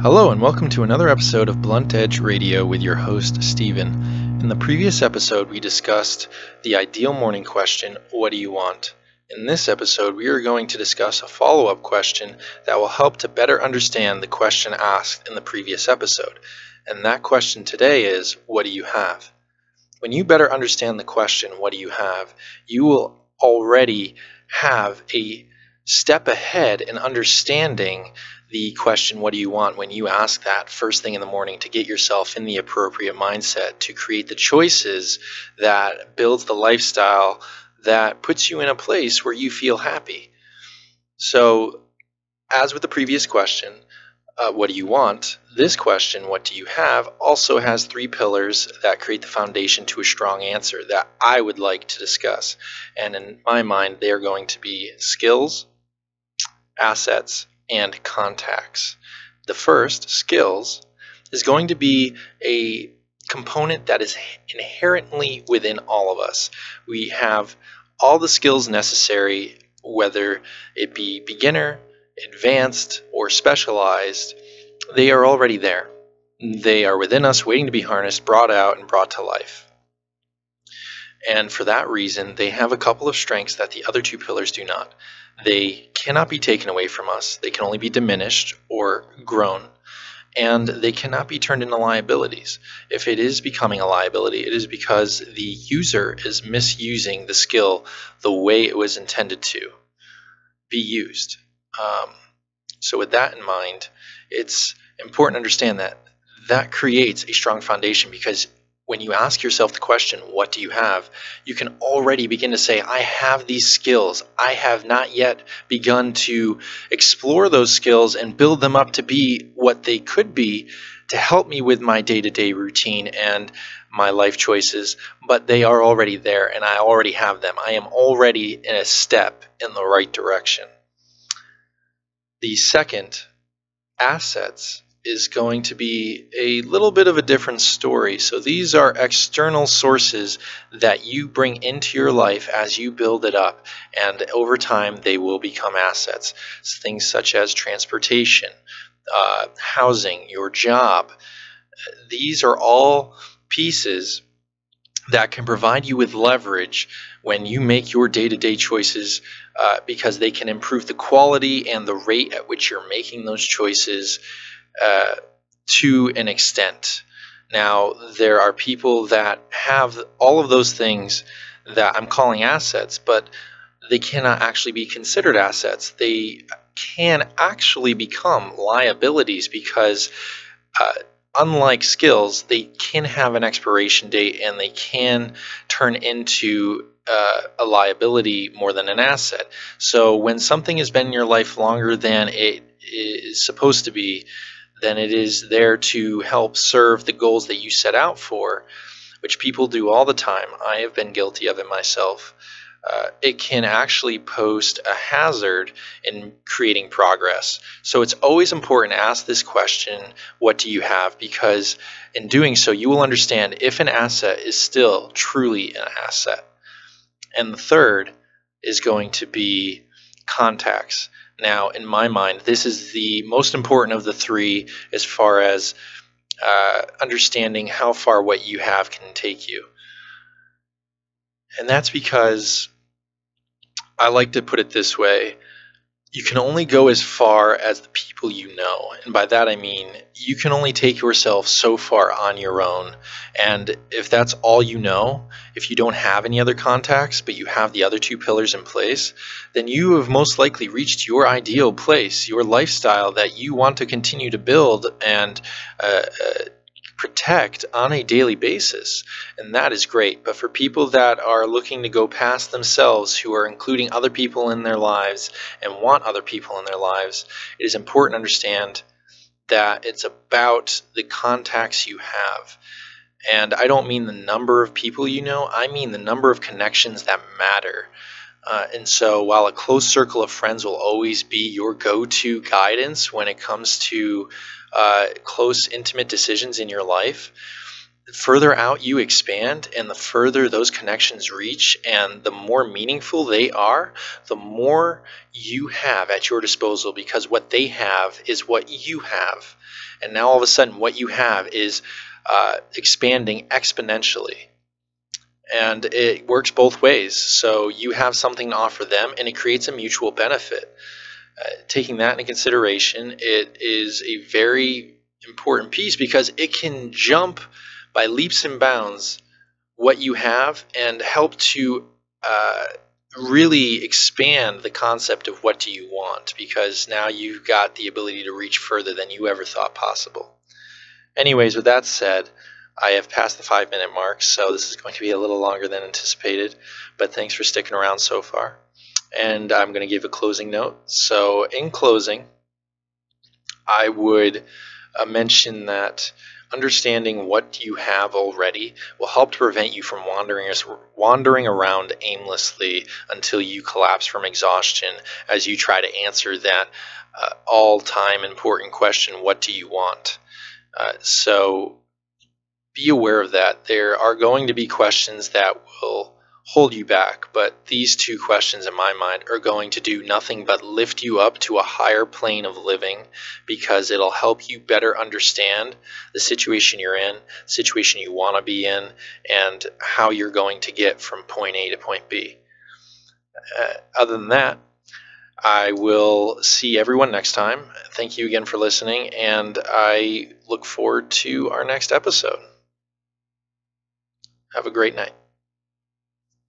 Hello, and welcome to another episode of Blunt Edge Radio with your host, Steven. In the previous episode, we discussed the ideal morning question What do you want? In this episode, we are going to discuss a follow up question that will help to better understand the question asked in the previous episode. And that question today is What do you have? When you better understand the question, What do you have? you will already have a step ahead in understanding the question, What do you want? when you ask that first thing in the morning to get yourself in the appropriate mindset to create the choices that builds the lifestyle that puts you in a place where you feel happy. So, as with the previous question, uh, what do you want? This question, what do you have, also has three pillars that create the foundation to a strong answer that I would like to discuss. And in my mind, they are going to be skills, assets, and contacts. The first, skills, is going to be a component that is inherently within all of us. We have all the skills necessary, whether it be beginner, advanced, or specialized, they are already there. They are within us, waiting to be harnessed, brought out, and brought to life. And for that reason, they have a couple of strengths that the other two pillars do not. They cannot be taken away from us, they can only be diminished or grown, and they cannot be turned into liabilities. If it is becoming a liability, it is because the user is misusing the skill the way it was intended to be used. Um, so, with that in mind, it's important to understand that that creates a strong foundation because when you ask yourself the question, What do you have? you can already begin to say, I have these skills. I have not yet begun to explore those skills and build them up to be what they could be to help me with my day to day routine and my life choices, but they are already there and I already have them. I am already in a step in the right direction. The second, assets is going to be a little bit of a different story. So these are external sources that you bring into your life as you build it up, and over time they will become assets. So things such as transportation, uh, housing, your job. These are all pieces that can provide you with leverage when you make your day to day choices uh, because they can improve the quality and the rate at which you're making those choices uh, to an extent. Now, there are people that have all of those things that I'm calling assets, but they cannot actually be considered assets. They can actually become liabilities because, uh, unlike skills, they can have an expiration date and they can turn into uh, a liability more than an asset. So, when something has been in your life longer than it is supposed to be, then it is there to help serve the goals that you set out for, which people do all the time. I have been guilty of it myself. Uh, it can actually post a hazard in creating progress. So it's always important to ask this question what do you have? Because in doing so, you will understand if an asset is still truly an asset. And the third is going to be contacts. Now, in my mind, this is the most important of the three as far as uh, understanding how far what you have can take you. And that's because I like to put it this way you can only go as far as the people you know. And by that I mean you can only take yourself so far on your own. And if that's all you know, if you don't have any other contacts, but you have the other two pillars in place, then you have most likely reached your ideal place, your lifestyle that you want to continue to build and uh, uh, protect on a daily basis. And that is great. But for people that are looking to go past themselves, who are including other people in their lives and want other people in their lives, it is important to understand that it's about the contacts you have. And I don't mean the number of people you know, I mean the number of connections that matter. Uh, and so, while a close circle of friends will always be your go to guidance when it comes to uh, close, intimate decisions in your life, further out you expand and the further those connections reach and the more meaningful they are, the more you have at your disposal because what they have is what you have. And now all of a sudden, what you have is uh, expanding exponentially. And it works both ways. So you have something to offer them, and it creates a mutual benefit. Taking that into consideration, it is a very important piece because it can jump by leaps and bounds what you have and help to uh, really expand the concept of what do you want because now you've got the ability to reach further than you ever thought possible. Anyways, with that said, I have passed the five minute mark, so this is going to be a little longer than anticipated, but thanks for sticking around so far. And I'm going to give a closing note. So, in closing, I would uh, mention that understanding what you have already will help to prevent you from wandering wandering around aimlessly until you collapse from exhaustion as you try to answer that uh, all-time important question what do you want uh, so be aware of that there are going to be questions that will hold you back. But these two questions, in my mind, are going to do nothing but lift you up to a higher plane of living because it'll help you better understand the situation you're in, situation you want to be in, and how you're going to get from point A to point B. Uh, other than that, I will see everyone next time. Thank you again for listening, and I look forward to our next episode. Have a great night.